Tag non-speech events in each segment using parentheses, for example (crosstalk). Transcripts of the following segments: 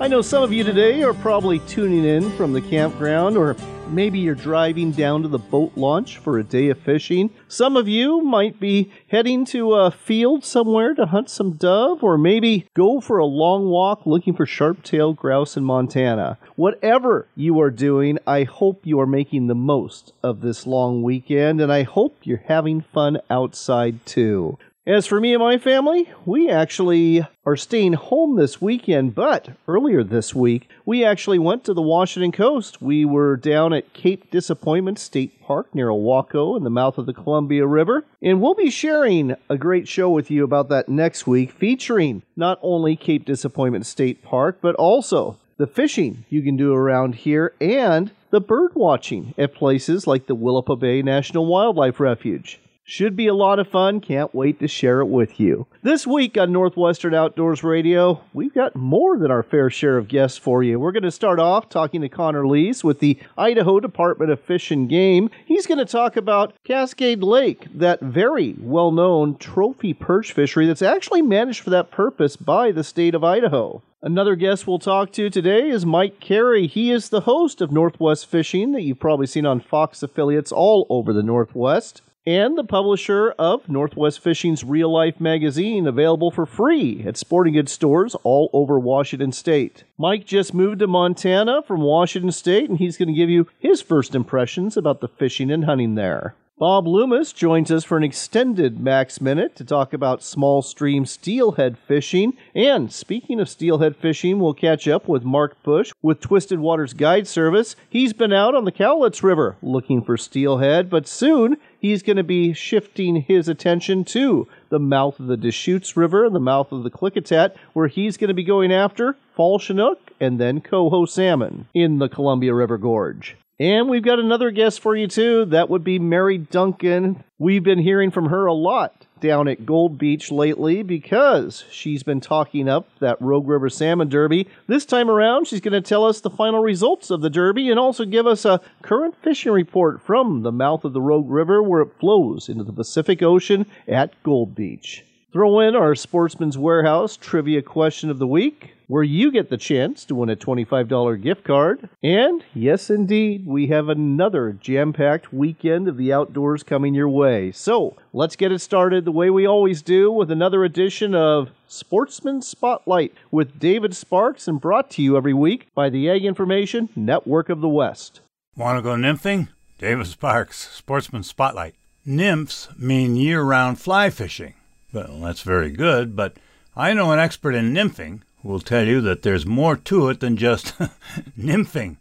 I know some of you today are probably tuning in from the campground, or maybe you're driving down to the boat launch for a day of fishing. Some of you might be heading to a field somewhere to hunt some dove, or maybe go for a long walk looking for sharp-tailed grouse in Montana. Whatever you are doing, I hope you are making the most of this long weekend, and I hope you're having fun outside too. As for me and my family, we actually are staying home this weekend, but earlier this week, we actually went to the Washington coast. We were down at Cape Disappointment State Park near Ilwaco in the mouth of the Columbia River, and we'll be sharing a great show with you about that next week, featuring not only Cape Disappointment State Park, but also the fishing you can do around here and the bird watching at places like the Willapa Bay National Wildlife Refuge. Should be a lot of fun. Can't wait to share it with you. This week on Northwestern Outdoors Radio, we've got more than our fair share of guests for you. We're going to start off talking to Connor Lees with the Idaho Department of Fish and Game. He's going to talk about Cascade Lake, that very well known trophy perch fishery that's actually managed for that purpose by the state of Idaho. Another guest we'll talk to today is Mike Carey. He is the host of Northwest Fishing that you've probably seen on Fox affiliates all over the Northwest and the publisher of Northwest Fishing's Real Life magazine, available for free at sporting goods stores all over Washington State. Mike just moved to Montana from Washington State, and he's going to give you his first impressions about the fishing and hunting there. Bob Loomis joins us for an extended Max Minute to talk about small stream steelhead fishing. And speaking of steelhead fishing, we'll catch up with Mark Bush with Twisted Waters Guide Service. He's been out on the Cowlitz River looking for steelhead, but soon he's going to be shifting his attention to the mouth of the Deschutes River and the mouth of the Klickitat, where he's going to be going after fall chinook and then coho salmon in the Columbia River Gorge. And we've got another guest for you, too. That would be Mary Duncan. We've been hearing from her a lot down at Gold Beach lately because she's been talking up that Rogue River Salmon Derby. This time around, she's going to tell us the final results of the Derby and also give us a current fishing report from the mouth of the Rogue River where it flows into the Pacific Ocean at Gold Beach. Throw in our Sportsman's Warehouse trivia question of the week where you get the chance to win a $25 gift card. And yes, indeed, we have another jam packed weekend of the outdoors coming your way. So let's get it started the way we always do with another edition of Sportsman Spotlight with David Sparks and brought to you every week by the Ag Information Network of the West. Want to go nymphing? David Sparks, Sportsman Spotlight. Nymphs mean year round fly fishing. Well, that's very good, but I know an expert in nymphing will tell you that there's more to it than just (laughs) nymphing.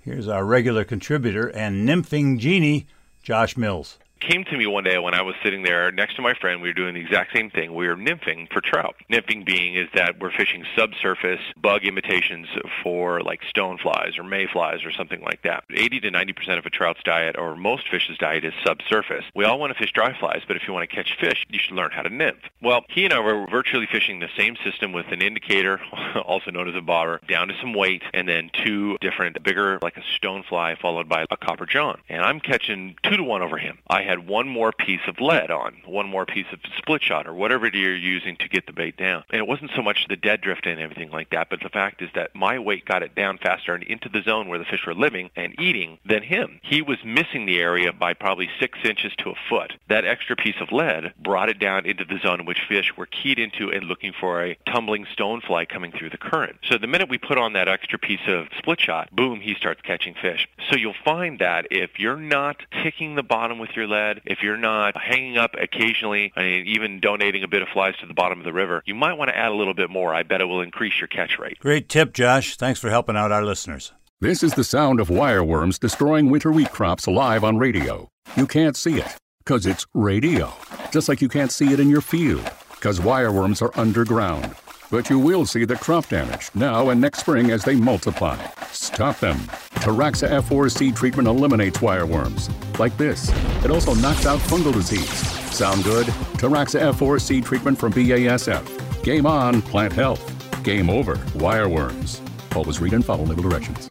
Here's our regular contributor and nymphing genie, Josh Mills came to me one day when I was sitting there next to my friend. We were doing the exact same thing. We were nymphing for trout. Nymphing being is that we're fishing subsurface bug imitations for like stoneflies or mayflies or something like that. 80 to 90 percent of a trout's diet or most fish's diet is subsurface. We all want to fish dry flies, but if you want to catch fish, you should learn how to nymph. Well, he and I were virtually fishing the same system with an indicator, (laughs) also known as a bobber, down to some weight, and then two different bigger like a stonefly followed by a copper john. And I'm catching two to one over him. I had one more piece of lead on, one more piece of split shot or whatever you're using to get the bait down. And it wasn't so much the dead drift and everything like that, but the fact is that my weight got it down faster and into the zone where the fish were living and eating than him. He was missing the area by probably six inches to a foot. That extra piece of lead brought it down into the zone in which fish were keyed into and looking for a tumbling stonefly coming through the current. So the minute we put on that extra piece of split shot, boom, he starts catching fish. So you'll find that if you're not ticking the bottom with your lead, if you're not hanging up occasionally I and even donating a bit of flies to the bottom of the river, you might want to add a little bit more. I bet it will increase your catch rate. Great tip, Josh. Thanks for helping out our listeners. This is the sound of wireworms destroying winter wheat crops live on radio. You can't see it because it's radio, just like you can't see it in your field because wireworms are underground. But you will see the crop damage now and next spring as they multiply. Stop them. Teraxxa F4 seed treatment eliminates wireworms. Like this. It also knocks out fungal disease. Sound good? Teraxxa F4 seed treatment from BASF. Game on, plant health. Game over, wireworms. Always read and follow label directions.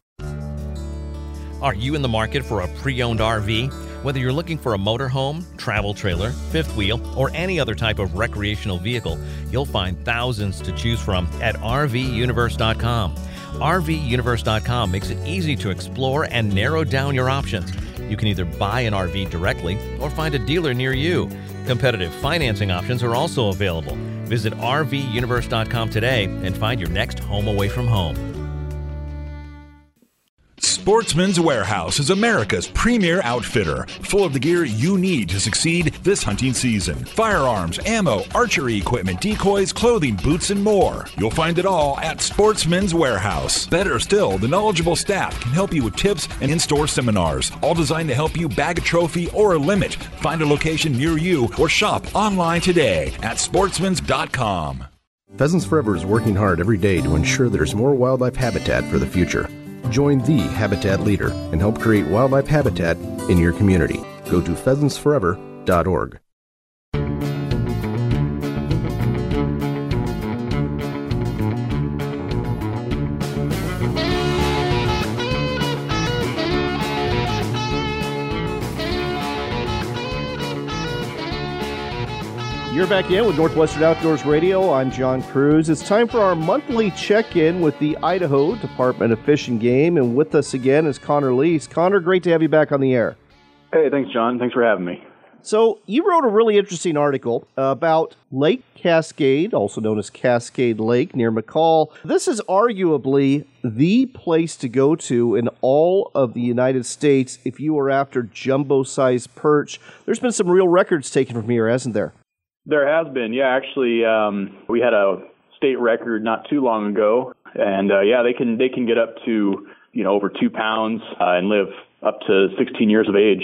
Are you in the market for a pre owned RV? Whether you're looking for a motorhome, travel trailer, fifth wheel, or any other type of recreational vehicle, you'll find thousands to choose from at RVUniverse.com. RVUniverse.com makes it easy to explore and narrow down your options. You can either buy an RV directly or find a dealer near you. Competitive financing options are also available. Visit RVUniverse.com today and find your next home away from home. Sportsman's Warehouse is America's premier outfitter, full of the gear you need to succeed this hunting season. Firearms, ammo, archery equipment, decoys, clothing, boots, and more. You'll find it all at Sportsman's Warehouse. Better still, the knowledgeable staff can help you with tips and in-store seminars, all designed to help you bag a trophy or a limit. Find a location near you or shop online today at sportsmans.com. Pheasants Forever is working hard every day to ensure there's more wildlife habitat for the future. Join the habitat leader and help create wildlife habitat in your community. Go to pheasantsforever.org. You're back in with Northwestern Outdoors Radio. I'm John Cruz. It's time for our monthly check in with the Idaho Department of Fish and Game. And with us again is Connor Lease. Connor, great to have you back on the air. Hey, thanks, John. Thanks for having me. So, you wrote a really interesting article about Lake Cascade, also known as Cascade Lake near McCall. This is arguably the place to go to in all of the United States if you are after jumbo sized perch. There's been some real records taken from here, hasn't there? There has been, yeah. Actually, um, we had a state record not too long ago, and uh, yeah, they can they can get up to you know over two pounds uh, and live up to 16 years of age.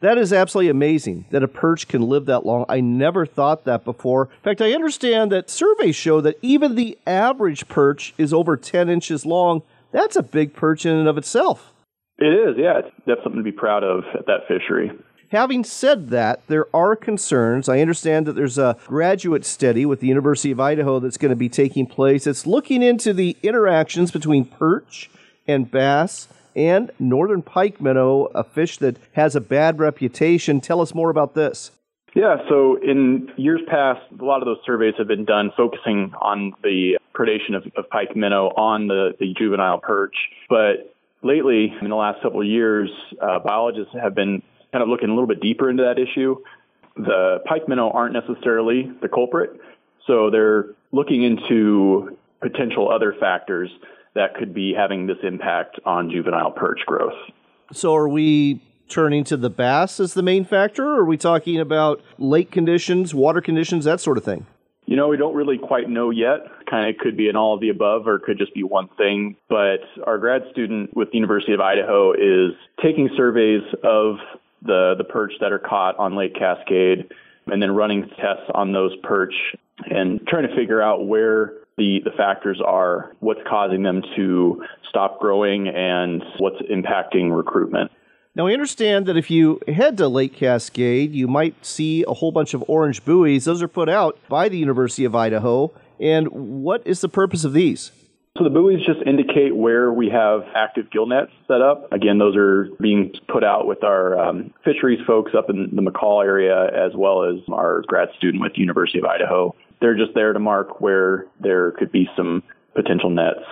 That is absolutely amazing that a perch can live that long. I never thought that before. In fact, I understand that surveys show that even the average perch is over 10 inches long. That's a big perch in and of itself. It is, yeah. That's something to be proud of at that fishery. Having said that, there are concerns. I understand that there's a graduate study with the University of Idaho that's going to be taking place. It's looking into the interactions between perch and bass and northern pike minnow, a fish that has a bad reputation. Tell us more about this. Yeah, so in years past, a lot of those surveys have been done focusing on the predation of, of pike minnow on the, the juvenile perch. But lately, in the last couple of years, uh, biologists have been kind of looking a little bit deeper into that issue. The pike minnow aren't necessarily the culprit, so they're looking into potential other factors that could be having this impact on juvenile perch growth. So, are we turning to the bass as the main factor, or are we talking about lake conditions, water conditions, that sort of thing? You know, we don't really quite know yet. Kind of could be an all of the above or it could just be one thing. But our grad student with the University of Idaho is taking surveys of the, the perch that are caught on Lake Cascade and then running tests on those perch and trying to figure out where the, the factors are, what's causing them to stop growing, and what's impacting recruitment. Now, I understand that if you head to Lake Cascade, you might see a whole bunch of orange buoys. Those are put out by the University of Idaho. And what is the purpose of these? So the buoys just indicate where we have active gill nets set up. Again, those are being put out with our um, fisheries folks up in the McCall area, as well as our grad student with the University of Idaho. They're just there to mark where there could be some potential nets.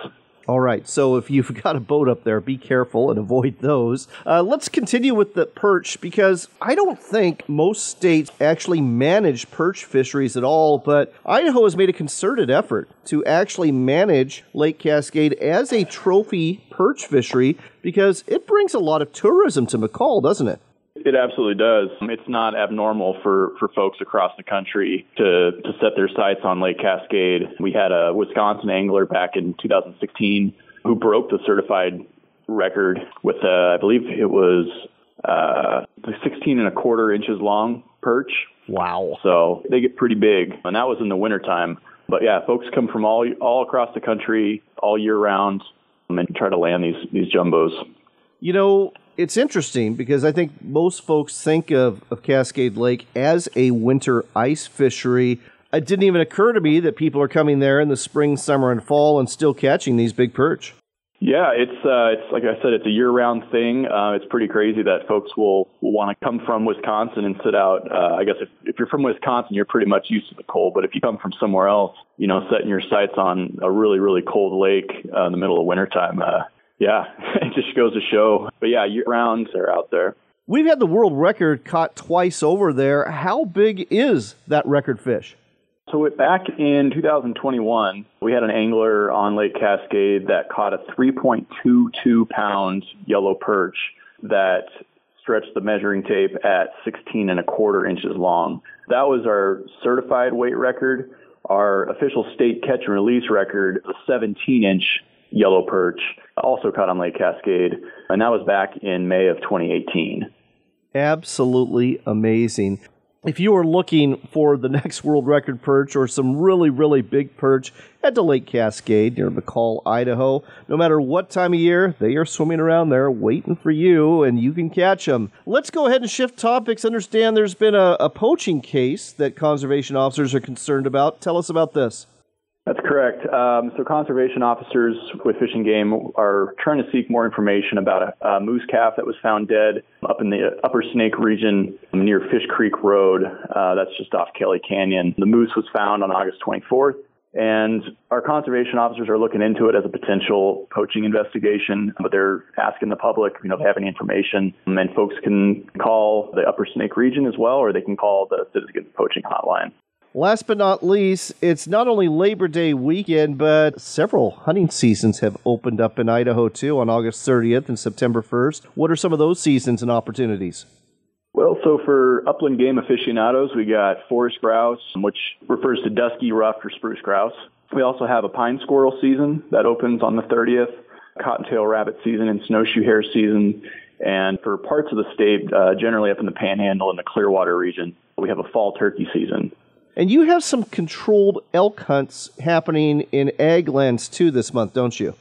All right, so if you've (laughs) got a boat up there, be careful and avoid those. Uh, let's continue with the perch because I don't think most states actually manage perch fisheries at all, but Idaho has made a concerted effort to actually manage Lake Cascade as a trophy perch fishery because it brings a lot of tourism to McCall, doesn't it? It absolutely does. It's not abnormal for, for folks across the country to, to set their sights on Lake Cascade. We had a Wisconsin angler back in 2016 who broke the certified record with, uh, I believe it was uh, 16 and a quarter inches long perch. Wow. So they get pretty big. And that was in the wintertime. But yeah, folks come from all all across the country all year round um, and try to land these these jumbos. You know, it's interesting because I think most folks think of, of Cascade Lake as a winter ice fishery. It didn't even occur to me that people are coming there in the spring, summer, and fall and still catching these big perch. Yeah, it's uh, it's like I said, it's a year-round thing. Uh, it's pretty crazy that folks will, will want to come from Wisconsin and sit out. Uh, I guess if, if you're from Wisconsin, you're pretty much used to the cold. But if you come from somewhere else, you know, setting your sights on a really really cold lake uh, in the middle of wintertime, uh, yeah, (laughs) it just goes to show. But yeah, year-round they're out there. We've had the world record caught twice over there. How big is that record fish? So back in 2021, we had an angler on Lake Cascade that caught a 3.22 pound yellow perch that stretched the measuring tape at 16 and a quarter inches long. That was our certified weight record. Our official state catch and release record, a 17 inch yellow perch, also caught on Lake Cascade, and that was back in May of 2018. Absolutely amazing if you are looking for the next world record perch or some really, really big perch, head to Lake Cascade near McCall, Idaho. No matter what time of year, they are swimming around there waiting for you, and you can catch them. Let's go ahead and shift topics. Understand there's been a, a poaching case that conservation officers are concerned about. Tell us about this. That's correct. Um, so conservation officers with Fish and Game are trying to seek more information about a, a, moose calf that was found dead up in the Upper Snake region near Fish Creek Road. Uh, that's just off Kelly Canyon. The moose was found on August 24th. And our conservation officers are looking into it as a potential poaching investigation, but they're asking the public, you know, if they have any information. And folks can call the Upper Snake region as well, or they can call the Citizen Poaching Hotline. Last but not least, it's not only Labor Day weekend, but several hunting seasons have opened up in Idaho too on August 30th and September 1st. What are some of those seasons and opportunities? Well, so for upland game aficionados, we got forest grouse, which refers to dusky ruffed or spruce grouse. We also have a pine squirrel season that opens on the 30th, cottontail rabbit season, and snowshoe hare season. And for parts of the state, uh, generally up in the panhandle and the Clearwater region, we have a fall turkey season. And you have some controlled elk hunts happening in ag lands too this month, don't you?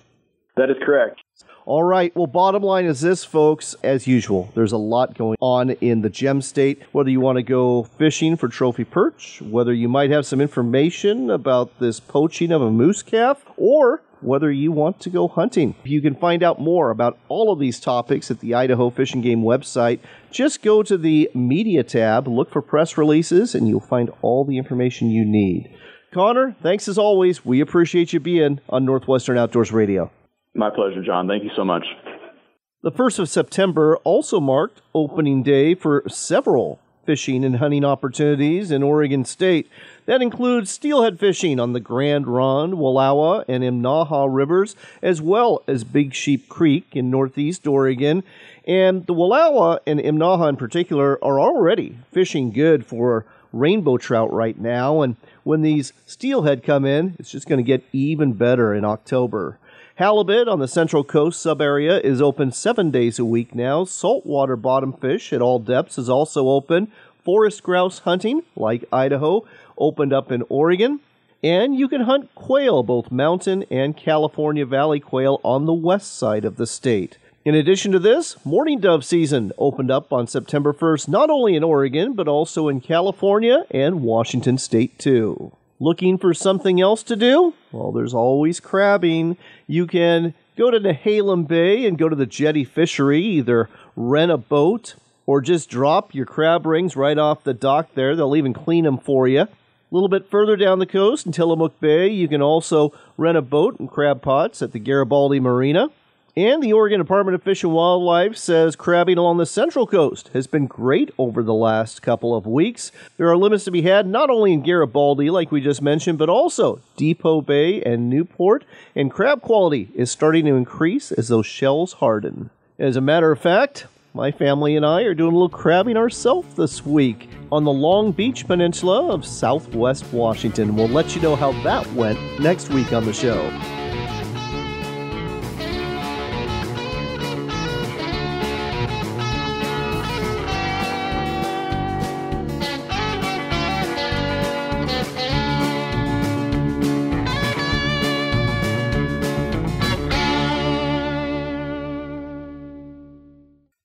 That is correct. All right. Well, bottom line is this, folks. As usual, there's a lot going on in the gem state. Whether you want to go fishing for trophy perch, whether you might have some information about this poaching of a moose calf, or whether you want to go hunting. You can find out more about all of these topics at the Idaho Fish and Game website. Just go to the Media tab, look for press releases, and you'll find all the information you need. Connor, thanks as always. We appreciate you being on Northwestern Outdoors Radio. My pleasure, John. Thank you so much. The 1st of September also marked opening day for several fishing and hunting opportunities in Oregon State. That includes steelhead fishing on the Grand Ronde, Wallowa, and Imnaha rivers, as well as Big Sheep Creek in northeast Oregon. And the Wallowa and Imnaha in particular are already fishing good for rainbow trout right now. And when these steelhead come in, it's just going to get even better in October. Halibut on the Central Coast sub area is open seven days a week now. Saltwater bottom fish at all depths is also open. Forest grouse hunting, like Idaho, opened up in Oregon. And you can hunt quail, both mountain and California Valley quail, on the west side of the state. In addition to this, mourning dove season opened up on September 1st, not only in Oregon, but also in California and Washington state, too. Looking for something else to do? Well, there's always crabbing. You can go to Nehalem Bay and go to the jetty fishery, either rent a boat or just drop your crab rings right off the dock there. They'll even clean them for you. A little bit further down the coast in Tillamook Bay, you can also rent a boat and crab pots at the Garibaldi Marina. And the Oregon Department of Fish and Wildlife says crabbing along the Central Coast has been great over the last couple of weeks. There are limits to be had not only in Garibaldi, like we just mentioned, but also Depoe Bay and Newport, and crab quality is starting to increase as those shells harden. As a matter of fact, my family and I are doing a little crabbing ourselves this week on the Long Beach Peninsula of southwest Washington. We'll let you know how that went next week on the show.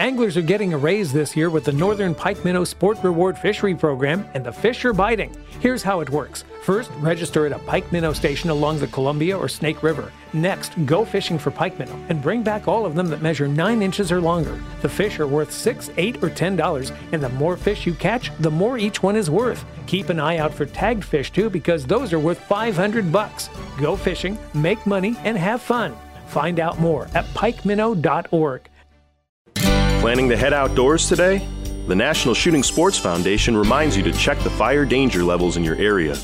Anglers are getting a raise this year with the Northern Pike Minnow Sport Reward Fishery Program, and the fish are biting. Here's how it works. First, register at a pike minnow station along the Columbia or Snake River. Next, go fishing for pike minnow and bring back all of them that measure 9 inches or longer. The fish are worth 6 8 or $10, and the more fish you catch, the more each one is worth. Keep an eye out for tagged fish too because those are worth 500 bucks. Go fishing, make money, and have fun. Find out more at pikeminnow.org. Planning to head outdoors today? The National Shooting Sports Foundation reminds you to check the fire danger levels in your area.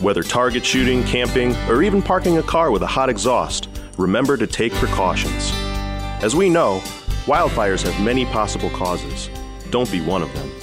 Whether target shooting, camping, or even parking a car with a hot exhaust, remember to take precautions. As we know, wildfires have many possible causes. Don't be one of them.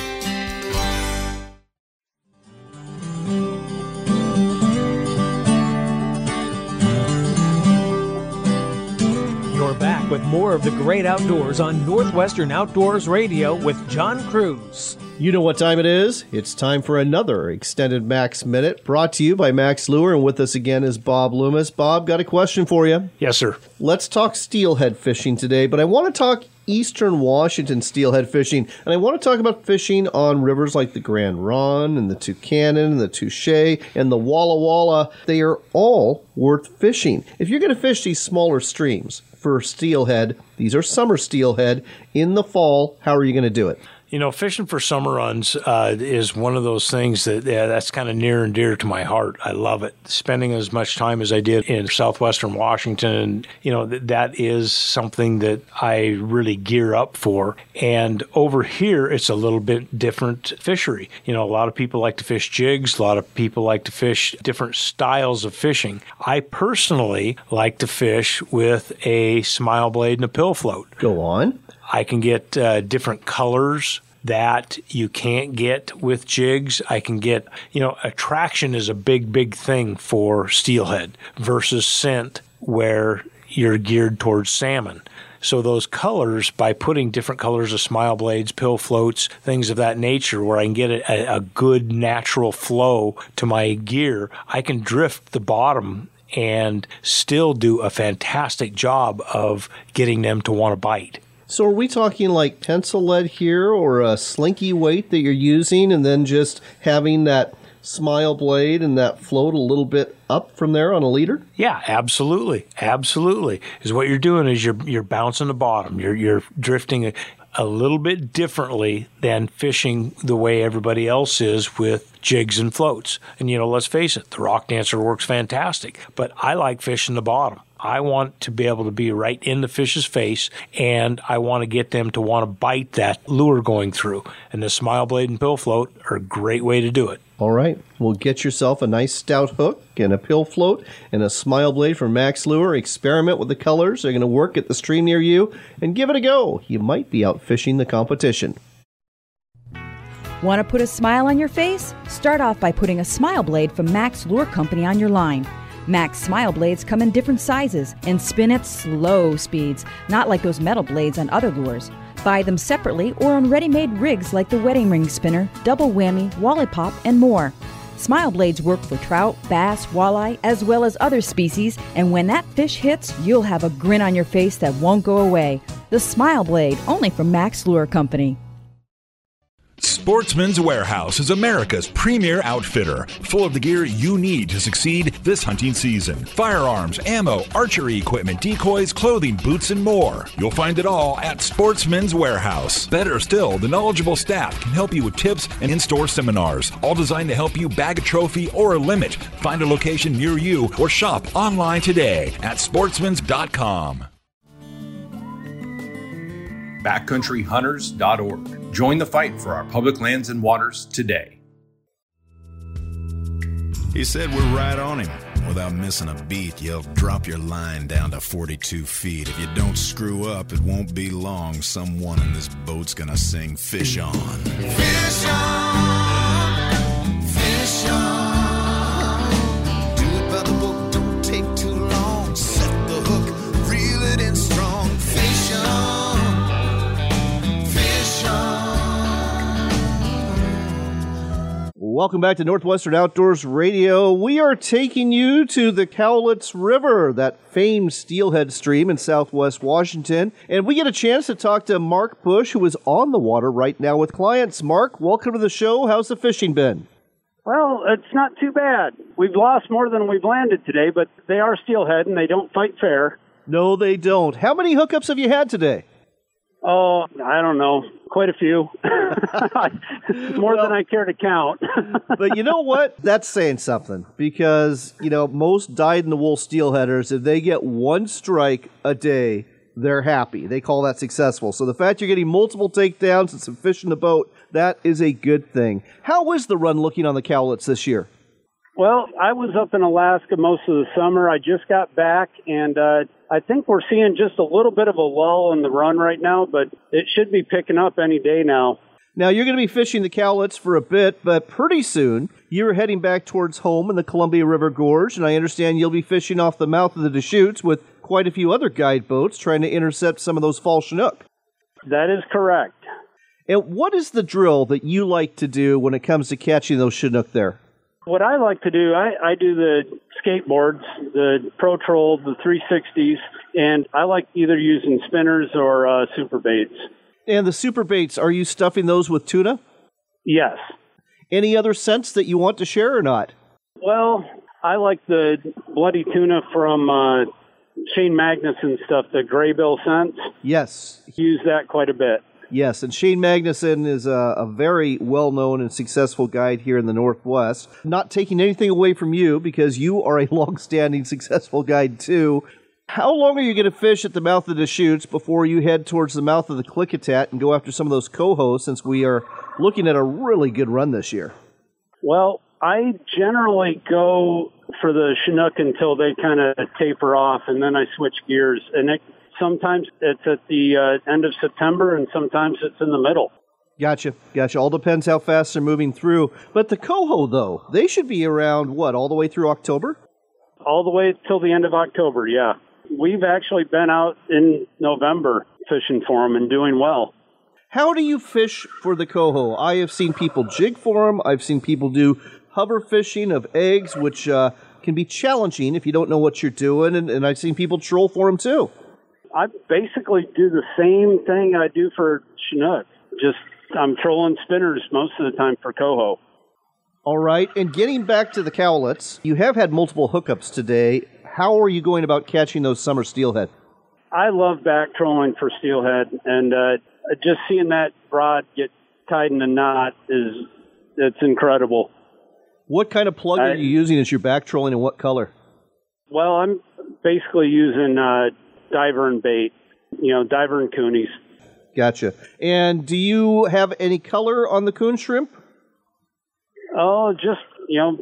Back with more of the great outdoors on Northwestern Outdoors Radio with John Cruz. You know what time it is? It's time for another extended Max Minute brought to you by Max Lure. And with us again is Bob Loomis. Bob, got a question for you. Yes, sir. Let's talk steelhead fishing today, but I want to talk eastern Washington steelhead fishing. And I want to talk about fishing on rivers like the Grand Ronde and the Tucannon and the Touchet and the Walla Walla. They are all worth fishing. If you're going to fish these smaller streams for steelhead, these are summer steelhead in the fall, how are you going to do it? You know, fishing for summer runs uh, is one of those things that yeah, that's kind of near and dear to my heart. I love it. Spending as much time as I did in southwestern Washington, you know, th- that is something that I really gear up for. And over here, it's a little bit different fishery. You know, a lot of people like to fish jigs, a lot of people like to fish different styles of fishing. I personally like to fish with a smile blade and a pill float. Go on. I can get uh, different colors that you can't get with jigs. I can get, you know, attraction is a big, big thing for steelhead versus scent where you're geared towards salmon. So those colors, by putting different colors of smile blades, pill floats, things of that nature, where I can get a, a good natural flow to my gear, I can drift the bottom and still do a fantastic job of getting them to want to bite. So are we talking like pencil lead here or a slinky weight that you're using and then just having that smile blade and that float a little bit up from there on a leader? Yeah, absolutely. Absolutely. Is what you're doing is you're you're bouncing the bottom. You're you're drifting a, a little bit differently than fishing the way everybody else is with jigs and floats. And you know, let's face it, the rock dancer works fantastic, but I like fishing the bottom. I want to be able to be right in the fish's face and I want to get them to want to bite that lure going through. And the smile blade and pill float are a great way to do it. All right. Well, get yourself a nice stout hook and a pill float and a smile blade from Max Lure. Experiment with the colors. They're going to work at the stream near you and give it a go. You might be out fishing the competition. Want to put a smile on your face? Start off by putting a smile blade from Max Lure Company on your line. Max Smile Blades come in different sizes and spin at slow speeds, not like those metal blades on other lures. Buy them separately or on ready made rigs like the wedding ring spinner, double whammy, wally pop, and more. Smile blades work for trout, bass, walleye, as well as other species, and when that fish hits, you'll have a grin on your face that won't go away. The Smile Blade, only from Max Lure Company. Sportsman's Warehouse is America's premier outfitter, full of the gear you need to succeed this hunting season. Firearms, ammo, archery equipment, decoys, clothing, boots, and more. You'll find it all at Sportsman's Warehouse. Better still, the knowledgeable staff can help you with tips and in-store seminars, all designed to help you bag a trophy or a limit. Find a location near you or shop online today at sportsmans.com. backcountryhunters.org. Join the fight for our public lands and waters today. He said we're right on him Without missing a beat, you'll drop your line down to 42 feet. If you don't screw up, it won't be long. Someone in this boat's gonna sing Fish On. Fish on, Welcome back to Northwestern Outdoors Radio. We are taking you to the Cowlitz River, that famed steelhead stream in southwest Washington. And we get a chance to talk to Mark Bush, who is on the water right now with clients. Mark, welcome to the show. How's the fishing been? Well, it's not too bad. We've lost more than we've landed today, but they are steelhead and they don't fight fair. No, they don't. How many hookups have you had today? Oh, I don't know. Quite a few. (laughs) more than I care to count. (laughs) but you know what? That's saying something because, you know, most dyed in the wool steelheaders, if they get one strike a day, they're happy. They call that successful. So the fact you're getting multiple takedowns and some fish in the boat, that is a good thing. How is the run looking on the Cowlitz this year? Well, I was up in Alaska most of the summer. I just got back, and uh, I think we're seeing just a little bit of a lull in the run right now, but it should be picking up any day now. Now, you're going to be fishing the Cowlitz for a bit, but pretty soon you're heading back towards home in the Columbia River Gorge, and I understand you'll be fishing off the mouth of the Deschutes with quite a few other guide boats trying to intercept some of those fall Chinook. That is correct. And what is the drill that you like to do when it comes to catching those Chinook there? What I like to do, I, I do the skateboards, the Pro Troll, the 360s, and I like either using spinners or uh, super baits. And the super baits, are you stuffing those with tuna? Yes. Any other scents that you want to share or not? Well, I like the bloody tuna from uh, Shane Magnuson stuff, the graybill scents. Yes. Use that quite a bit. Yes, and Shane Magnuson is a, a very well known and successful guide here in the Northwest. Not taking anything away from you because you are a (laughs) long standing successful guide too. How long are you going to fish at the mouth of the Deschutes before you head towards the mouth of the Klickitat and go after some of those cohos since we are looking at a really good run this year? Well, I generally go for the Chinook until they kind of taper off, and then I switch gears. And it, sometimes it's at the uh, end of September, and sometimes it's in the middle. Gotcha, gotcha. All depends how fast they're moving through. But the coho, though, they should be around what all the way through October. All the way till the end of October, yeah. We've actually been out in November fishing for them and doing well. How do you fish for the coho? I have seen people jig for them. I've seen people do hover fishing of eggs, which uh, can be challenging if you don't know what you're doing, and, and I've seen people troll for them too. I basically do the same thing I do for Chinook. Just I'm trolling spinners most of the time for coho. All right, and getting back to the Cowlitz, you have had multiple hookups today. How are you going about catching those summer steelhead? I love back trolling for steelhead, and uh, just seeing that rod get tied in a knot is it's incredible. What kind of plug I- are you using as you're back trolling, and what color? Well, I'm basically using uh, diver and bait, you know, diver and coonies. Gotcha. And do you have any color on the coon shrimp? Oh, just you know,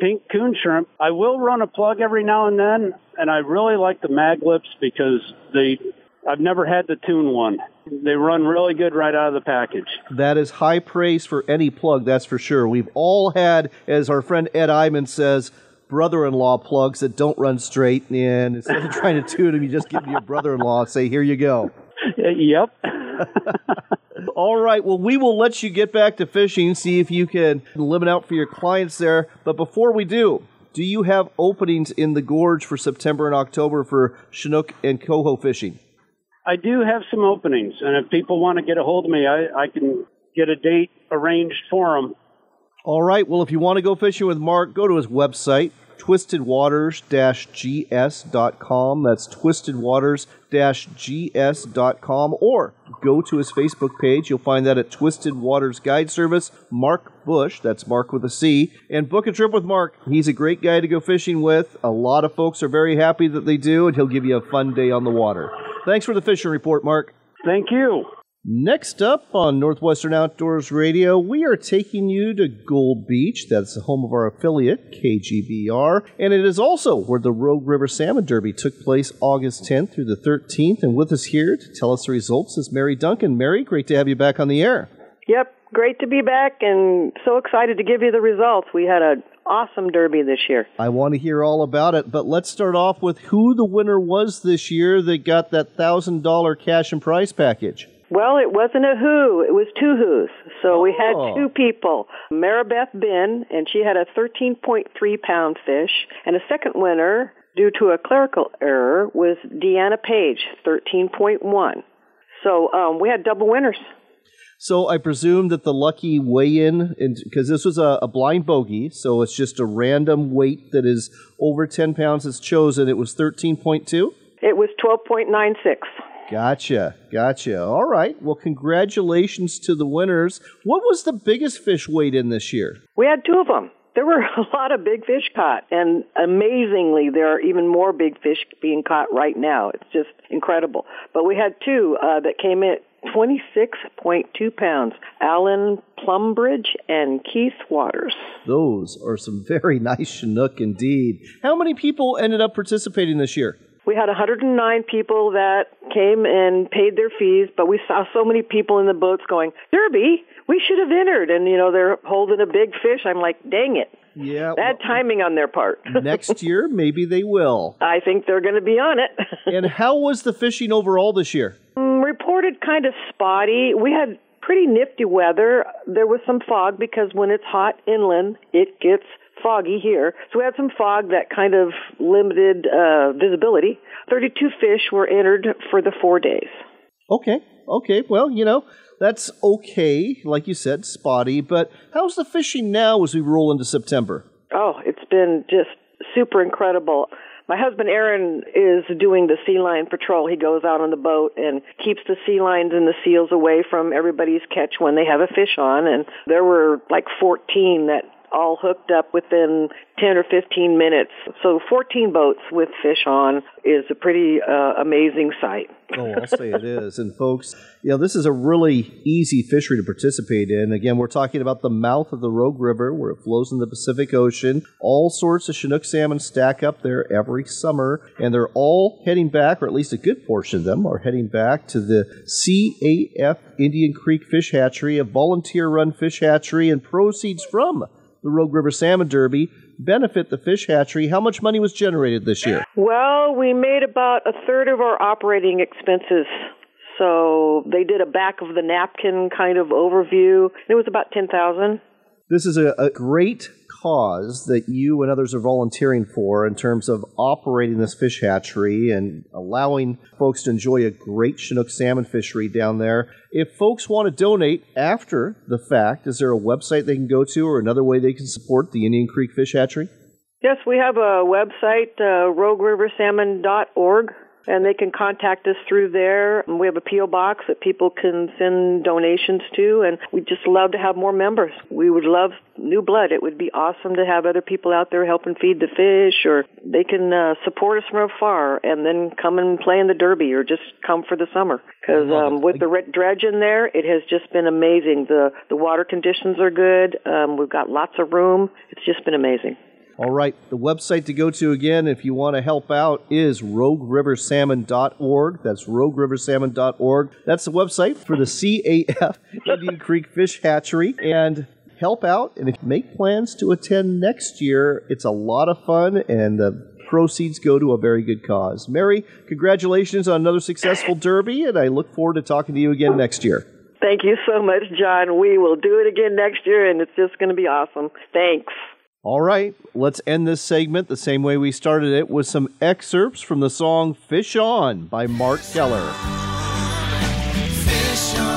pink coon shrimp. I will run a plug every now and then, and I really like the mag lips because they. I've never had the tune one. They run really good right out of the package. That is high praise for any plug, that's for sure. We've all had, as our friend Ed Iman says, brother in law plugs that don't run straight, and instead of trying to tune them, you just give them your brother in law and say, Here you go. (laughs) Yep. (laughs) All right, well, we will let you get back to fishing, see if you can limit out for your clients there. But before we do, do you have openings in the gorge for September and October for Chinook and coho fishing? I do have some openings, and if people want to get a hold of me, I, I can get a date arranged for them. All right. Well, if you want to go fishing with Mark, go to his website, twistedwaters-gs.com. That's twistedwaters-gs.com. Or go to his Facebook page. You'll find that at Twisted Waters Guide Service. Mark Bush, that's Mark with a C. And book a trip with Mark. He's a great guy to go fishing with. A lot of folks are very happy that they do, and he'll give you a fun day on the water. Thanks for the fishing report, Mark. Thank you. Next up on Northwestern Outdoors Radio, we are taking you to Gold Beach. That's the home of our affiliate, KGBR. And it is also where the Rogue River Salmon Derby took place August 10th through the 13th. And with us here to tell us the results is Mary Duncan. Mary, great to have you back on the air. Yep, great to be back and so excited to give you the results. We had an awesome derby this year. I want to hear all about it, but let's start off with who the winner was this year that got that $1,000 cash and prize package. Well, it wasn't a who, it was two who's. So we had Oh. two people. Maribeth Bin, and she had a 13.3 pound fish. And a second winner, due to a clerical error, was Deanna Page, 13.1. So um, we had double winners. So I presume that the lucky weigh-in, because this was a, a blind bogey, so it's just a random weight that is over 10 pounds is chosen. It was 13.2? It was 12.96. Gotcha, gotcha. All right. Well, congratulations to the winners. What was the biggest fish weighed in this year? We had two of them. There were (laughs) a lot of big fish caught, and amazingly, there are even more big fish being caught right now. It's just incredible. But we had two uh, that came in 26.2 pounds Alan Plumbridge and Keith Waters. Those are some (laughs) very nice Chinook indeed. How many people ended up participating this year? We had 109 people that came and paid their fees, but we saw so many people in the boats going, Derby, we should have entered. And, you know, they're holding a big fish. I'm like, dang it. Yeah. Bad timing on their part. (laughs) Next year, maybe they will. I think they're going to be on it. (laughs) and how was the fishing overall this year? Mm, reported kind of spotty. We had pretty nifty weather. There was some fog because when it's hot inland, it gets foggy here. So we had some fog that kind of limited uh, visibility. 32 fish were entered for the four days. Okay, okay. Well, you know, that's okay. Like you said, spotty. But how's the fishing now as we roll into September? Oh, it's been just super incredible. My husband Aaron is doing the sea lion patrol. He goes out on the boat and keeps the sea lions and the seals away from everybody's catch when they have a fish on. And there were like 14 that all hooked up within 10 or 15 minutes. So 14 boats with fish on is a pretty uh, amazing sight. oh, I'll say it is. And folks, you know, this is a really easy fishery to participate in. Again, we're talking about the mouth of the Rogue River where it flows in the Pacific Ocean. All sorts of Chinook salmon stack up there every summer, and they're all heading back, or at least a good portion of them are heading back to the CAF Indian Creek Fish Hatchery, a volunteer run fish hatchery, and proceeds from the Rogue River Salmon Derby benefit the fish hatchery. How much money was generated this year? Well, we made about a third of our operating expenses. So they did a back of the napkin kind of overview. It was about 10,000. This is a, a great cause that you and others are volunteering for in terms of operating this fish hatchery and allowing folks to enjoy a great Chinook salmon fishery down there. If folks want to donate after the fact, is there a website they can go to or another way they can support the Indian Creek Fish Hatchery? Yes, we have a website, uh, rogueriversalmon.org, and they can contact us through there. We have a P.O. box that people can send donations to, and we just love to have more members. We would love new blood. It would be awesome to have other people out there helping feed the fish, or they can uh, support us from afar and then come and play in the derby, or just come for the summer. Because um, with the red dredge in there, it has just been amazing. The the water conditions are good. Um, we've got lots of room. It's just been amazing. All right, the website to go to again if you want to help out is rogueriversalmon.org. That's rogueriversalmon.org. That's the website for the CAF (laughs) Indian Creek Fish Hatchery. And help out, and if you make plans to attend next year, it's a lot of fun and the proceeds go to a very good cause. Mary, congratulations on another successful derby, and I look forward to talking to you again next year. Thank you so much, John. We will do it again next year, and it's just going to be awesome. Thanks. All right, let's end this segment the same way we started it with some excerpts from the song Fish On by Mark Keller. Fish on.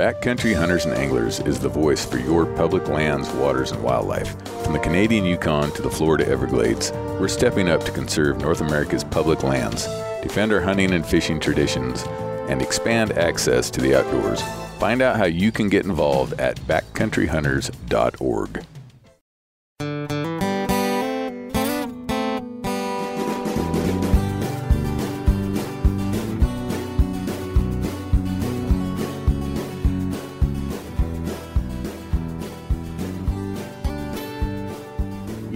Backcountry Hunters and Anglers is the voice for your public lands, waters, and wildlife. From the Canadian Yukon to the Florida Everglades, we're stepping up to conserve North America's public lands, defend our hunting and fishing traditions, and expand access to the outdoors. Find out how you can get involved at backcountryhunters.org.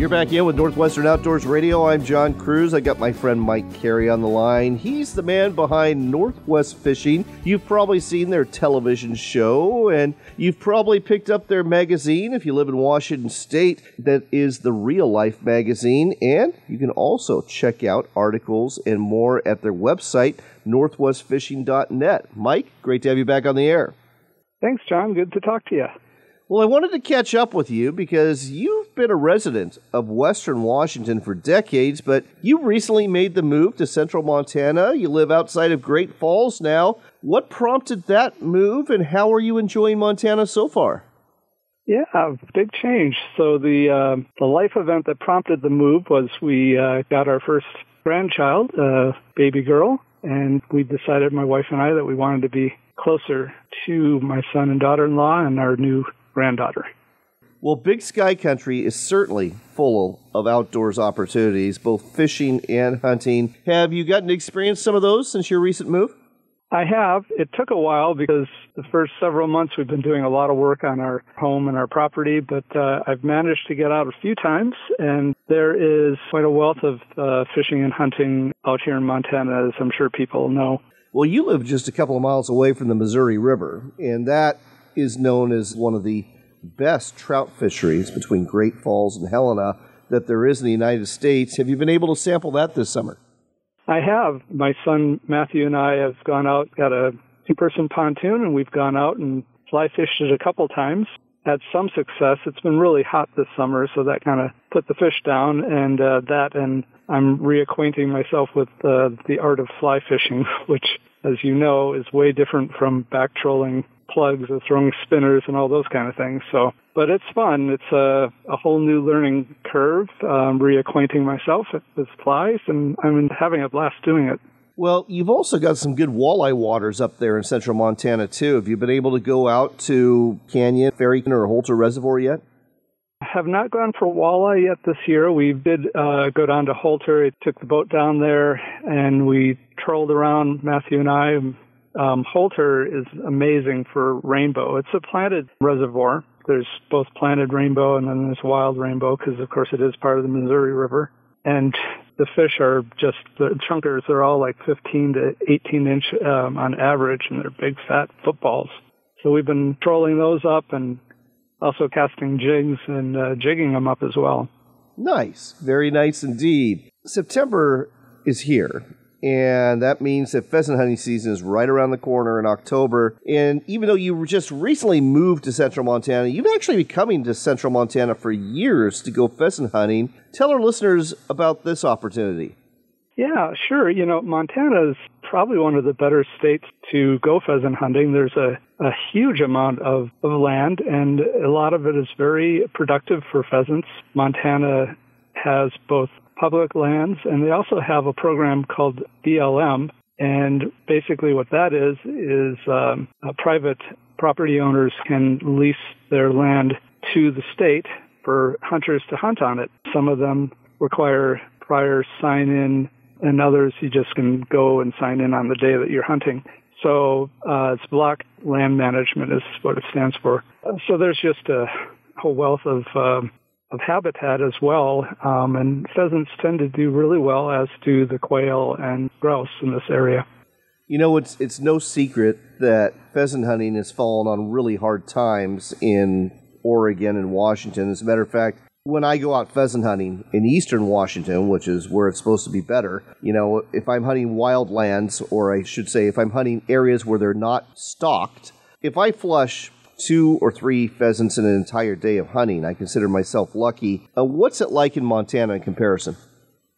You're back in with Northwestern Outdoors Radio. I'm John Cruz. I got my friend Mike Carey on the line. He's the man behind Northwest Fishing. You've probably seen their television show, and you've probably picked up their magazine if you live in Washington State. That is the Reel Life magazine, and you can also check out articles and more at their website, northwestfishing.net. Mike, great to have you back on the air. Thanks, John. Good to talk to you. Well, I wanted to catch up with you because you've been a resident of Western Washington for decades, but you recently made the move to central Montana. You live outside of Great Falls now. What prompted that move, and how are you enjoying Montana so far? Yeah, big change. So the uh, the life event that prompted the move was we uh, got our first grandchild, a uh, baby girl, and we decided, my wife and I, that we wanted to be closer to my son and daughter-in-law and our new granddaughter. Well, Big Sky Country is certainly full of outdoors opportunities, both fishing and hunting. Have you gotten to experience some of those since your recent move? I have. It took a while because the first several months we've been doing a lot of work on our home and our property, but uh, I've managed to get out a few times, and there is quite a wealth of uh, fishing and hunting out here in Montana, as I'm sure people know. Well, you live just a couple of miles away from the Missouri River, and that is known as one of the best trout fisheries between Great Falls and Helena that there is in the United States. Have you been able to sample that this summer? I have. My son Matthew and I have gone out, got a two person pontoon, and we've gone out and fly fished it a couple times. Had some success. It's been really hot this summer, so that kind of put the fish down, and uh, that, and I'm reacquainting myself with uh, the art of fly fishing, (laughs) which, as you know, is way different from back trolling plugs or throwing spinners and all those kind of things. So, but it's fun. It's a, a whole new learning curve, um, reacquainting myself with flies, and I'm having a blast doing it. Well, you've also got some good walleye waters up there in central Montana, too. Have you been able to go out to Canyon, Ferry, or Holter Reservoir yet? have not gone for walleye yet this year. We did uh, go down to Holter. It took the boat down there, and we trolled around, Matthew and I, um, Holter is amazing for rainbow. It's a planted reservoir. There's both planted rainbow and then there's wild rainbow because, of course, it is part of the Missouri River. And the fish are just the chunkers. They're all like 15 to 18 inch um, on average, and they're big fat footballs. So we've been trolling those up and also casting jigs and uh, jigging them up as well. Nice, very nice indeed. September is here, and that means that pheasant hunting season is right around the corner in October. And even though you just recently moved to central Montana, you've actually been coming to central Montana for years to go pheasant hunting. Tell our listeners about this opportunity. Yeah, sure. You know, Montana is probably one of the better states to go pheasant hunting. There's a, a huge amount of, of land, and a lot of it is very productive for pheasants. Montana has both public lands, and they also have a program called BLM. And basically, what that is is um, private property owners can lease their land to the state for hunters to hunt on it. Some of them require prior sign in, and others you just can go and sign in on the day that you're hunting. So uh, it's block land management is what it stands for. So there's just a whole wealth of um, of habitat as well. Um, and pheasants tend to do really well, as do the quail and grouse in this area. You know, it's it's no secret that pheasant hunting has fallen on really hard times in Oregon and Washington. As a matter of fact, when I go out pheasant hunting in eastern Washington, which is where it's supposed to be better, you know, if I'm hunting wild lands, or I should say, if I'm hunting areas where they're not stocked, if I flush two or three pheasants in an entire day of hunting. I consider myself lucky. Uh, what's it like in Montana in comparison?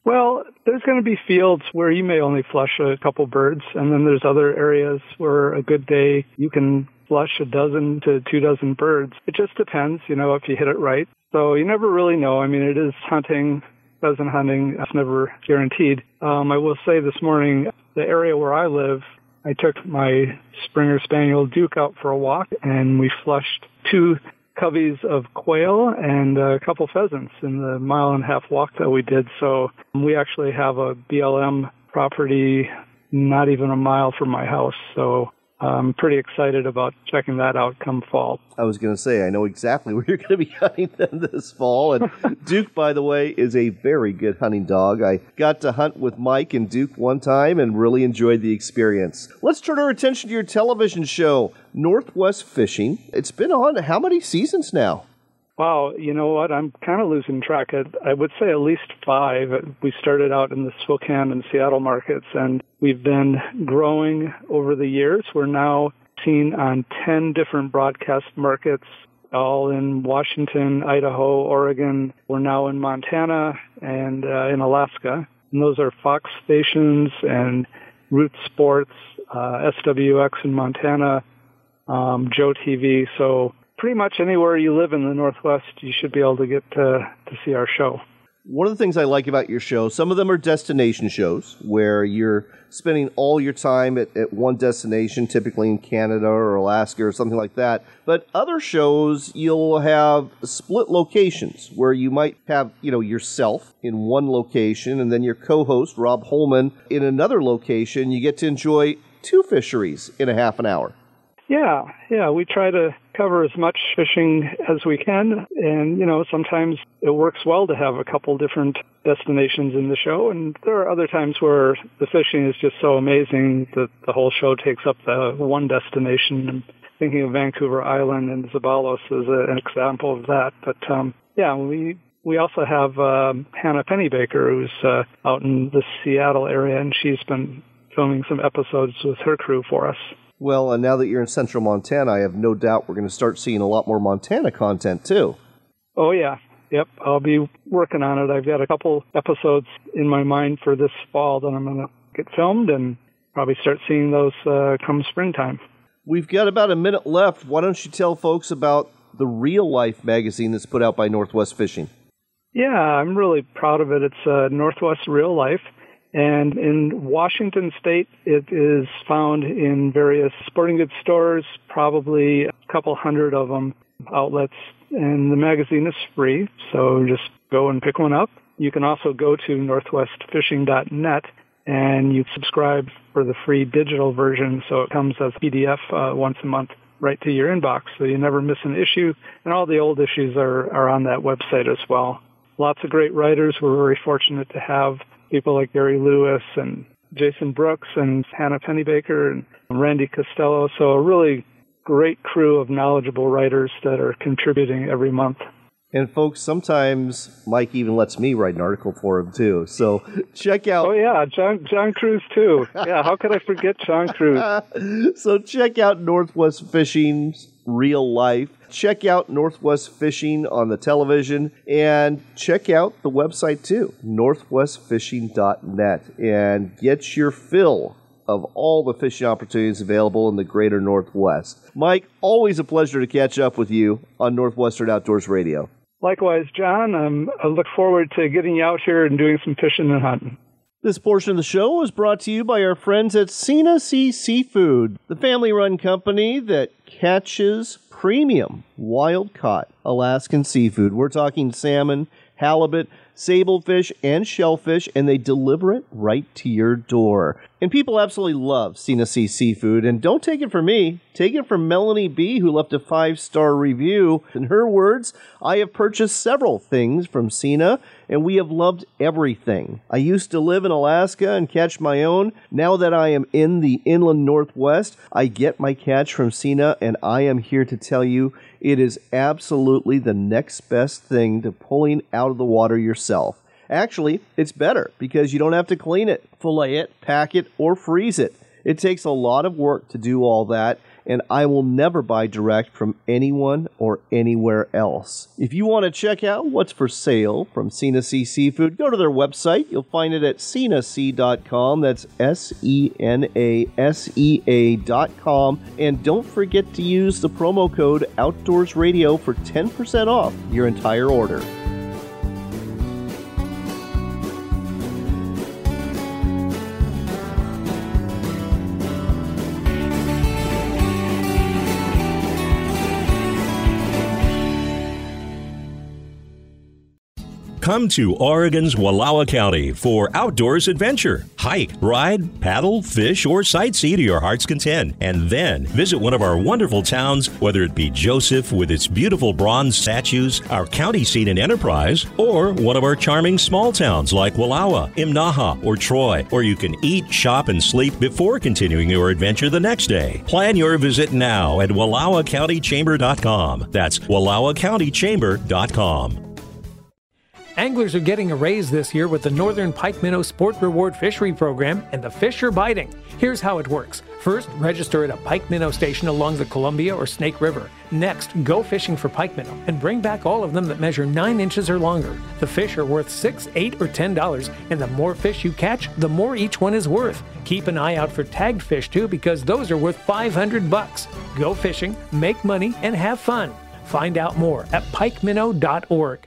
Well, there's going to be fields where you may only flush a couple birds, and then there's other areas where a good day you can flush a dozen to two dozen birds. It just depends, you know, if you hit it right. So you never really know. I mean, it is hunting, pheasant hunting. It's never guaranteed. Um, I will say this morning, the area where I live I took my Springer Spaniel Duke out for a walk and we flushed two coveys of quail and a couple pheasants in the mile and a half walk that we did. So we actually have a BLM property not even a mile from my house. So I'm pretty excited about checking that out come fall. I was going to say, I know exactly (laughs) where you're going to be hunting them this fall. And (laughs) Duke, by the way, is a very good hunting dog. I got to hunt with Mike and Duke one time and really enjoyed the experience. Let's turn our attention to your television show, Northwest Fishing. It's been on how many seasons now? Wow, you know what? I'm kind of losing track. I, I would say at least five. We started out in the Spokane and Seattle markets, and we've been growing over the years. We're now seen on 10 different broadcast markets, all in Washington, Idaho, Oregon. We're now in Montana and uh, in Alaska. And those are Fox stations and Root Sports, uh, SWX in Montana, um, Joe TV. So pretty much anywhere you live in the Northwest, you should be able to get to, to see our show. One of the things I like about your show, some of them are destination shows where you're spending all your time at, at one destination, typically in Canada or Alaska or something like that. But other shows, you'll have split locations where you might have, you know, yourself in one location and then your co-host, Rob Holman, in another location. You get to enjoy two fisheries in a half an hour. Yeah, yeah, we try to cover as much fishing as we can. And, you know, sometimes it works well to have a couple different destinations in the show. And there are other times where the fishing is just so amazing that the whole show takes up the one destination. I'm thinking of Vancouver Island and Zeballos as a, an example of that. But, um, yeah, we, we also have um, Hannah Pennybaker, who's uh, out in the Seattle area, and she's been filming some episodes with her crew for us. Well, and now that you're in central Montana, I have no doubt we're going to start seeing a lot more Montana content too. Oh, yeah. Yep, I'll be working on it. I've got a couple episodes in my mind for this fall that I'm going to get filmed and probably start seeing those uh, come springtime. We've got about a minute left. Why don't you tell folks about the Reel Life magazine that's put out by Northwest Fishing? Yeah, I'm really proud of it. It's uh, Northwest Reel Life. And in Washington state, it is found in various sporting goods stores, probably a couple hundred of them outlets. And the magazine is free, so just go and pick one up. You can also go to northwestfishing.net and you subscribe for the free digital version, so it comes as PDF uh, once a month right to your inbox, so you never miss an issue. And all the old issues are, are on that website as well. Lots of great writers. We're very fortunate to have people like Gary Lewis and Jason Brooks and Hannah Pennybaker and Randy Costello. So a really great crew of knowledgeable writers that are contributing every month. And folks, sometimes Mike even lets me write an article for him too. So check out. Oh yeah, John John Cruz too. Yeah, how could I forget John Cruz? (laughs) so check out Northwest Fishing's Reel Life. Check out Northwest Fishing on the television and check out the website too, northwestfishing.net, and get your fill of all the fishing opportunities available in the greater Northwest. Mike, always a pleasure to catch up with you on Northwestern Outdoors Radio. Likewise, John. Um, I look forward to getting you out here and doing some fishing and hunting. This portion of the show was brought to you by our friends at Sena Sea Seafood, the family run company that catches premium wild caught Alaskan seafood. We're talking salmon, halibut, sablefish, and shellfish, and they deliver it right to your door. And people absolutely love Sea Seafood. And don't take it from me, take it from Melanie B., who left a five star review. In her words, I have purchased several things from Sena, and we have loved everything. I used to live in Alaska and catch my own. Now that I am in the inland northwest, I get my catch from Sena, and I am here to tell you it is absolutely the next best thing to pulling out of the water yourself. Actually, it's better because you don't have to clean it, fillet it, pack it, or freeze it. It takes a lot of work to do all that, and I will never buy direct from anyone or anywhere else. If you want to check out what's for sale from Sena Sea Seafood, go to their website. You'll find it at senasea.com. That's S E N A S E A.com. And don't forget to use the promo code Outdoors Radio for 10% off your entire order. Come to Oregon's Wallowa County for outdoors adventure. Hike, ride, paddle, fish, or sightsee to your heart's content. And then visit one of our wonderful towns, whether it be Joseph with its beautiful bronze statues, our county seat in Enterprise, or one of our charming small towns like Wallowa, Imnaha, or Troy, where you can eat, shop, and sleep before continuing your adventure the next day. Plan your visit now at WallowaCountyChamber.com. That's WallowaCountyChamber.com. Anglers are getting a raise this year with the Northern Pike Minnow Sport Reward Fishery Program, and the fish are biting. Here's how it works. First, register at a pike minnow station along the Columbia or Snake River. Next, go fishing for pike minnow and bring back all of them that measure 9 inches or longer. The fish are worth 6 8 or $10, and the more fish you catch, the more each one is worth. Keep an eye out for tagged fish too because those are worth 500 bucks. Go fishing, make money, and have fun. Find out more at pikeminnow.org.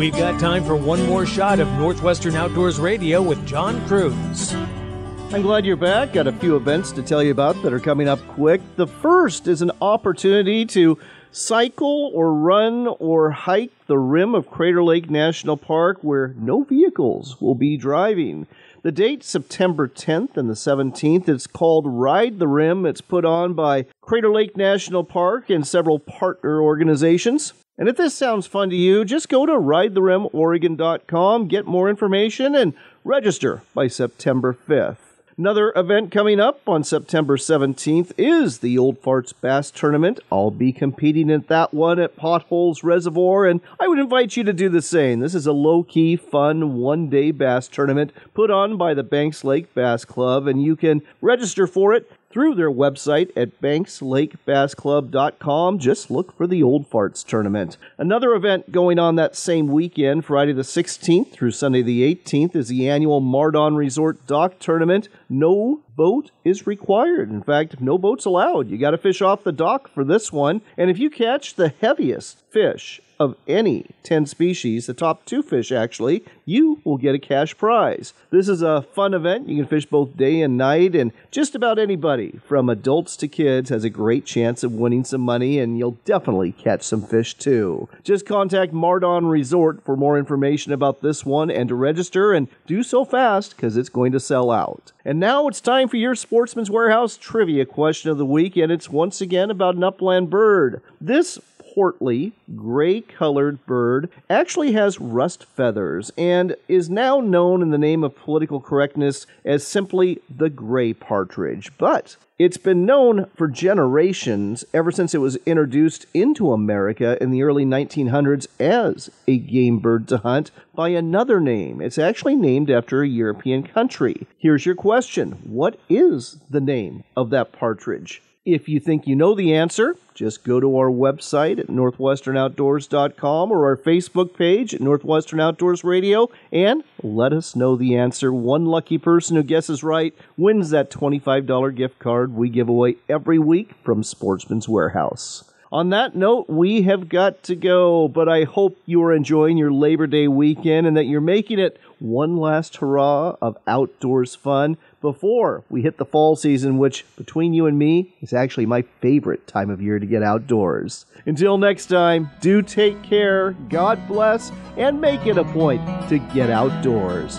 We've got time for one more shot of Northwestern Outdoors Radio with John Cruz. I'm glad you're back. Got a few events to tell you about that are coming up quick. The first is an opportunity to cycle or run or hike the rim of Crater Lake National Park where no vehicles will be driving. The date September 10th and the 17th. It's called Ride the Rim. It's put on by Crater Lake National Park and several partner organizations. And if this sounds fun to you, just go to ridetheriMOregon.com, get more information, and register by September 5th. Another event coming up on September 17th is the Old Farts Bass Tournament. I'll be competing at that one at Potholes Reservoir, and I would invite you to do the same. This is a low key, fun, one day bass tournament put on by the Banks Lake Bass Club, and you can register for it through their website at bankslakebassclub.com. Just look for the Old Farts Tournament. Another event going on that same weekend, Friday the 16th through Sunday the 18th, is the annual Mardon Resort Dock Tournament. No boat is required. In fact, no boats allowed. You got to fish off the dock for this one. And if you catch the heaviest fish of any 10 species, the top two fish actually, you will get a cash prize. This is a fun event. You can fish both day and night, and just about anybody, from adults to kids, has a great chance of winning some money, and you'll definitely catch some fish too. Just contact Mardon Resort for more information about this one and to register, and do so fast because it's going to sell out. And now it's time for your Sportsman's Warehouse trivia question of the week, and it's once again about an upland bird. This portly, gray colored bird actually has rust feathers and is now known in the name of political correctness as simply the gray partridge. But it's been known for generations, ever since it was introduced into America in the early 1900s as a game bird to hunt, by another name. It's actually named after a European country. Here's your question What is the name of that partridge? If you think you know the answer, just go to our website at northwesternoutdoors.com or our Facebook page at Northwestern Outdoors Radio and let us know the answer. One lucky person who guesses right wins that $25 gift card we give away every week from Sportsman's Warehouse. On that note, we have got to go, but I hope you are enjoying your Labor Day weekend and that you're making it one last hurrah of outdoors fun before we hit the fall season, which between you and me is actually my favorite time of year to get outdoors. Until next time, do take care, God bless, and make it a point to get outdoors.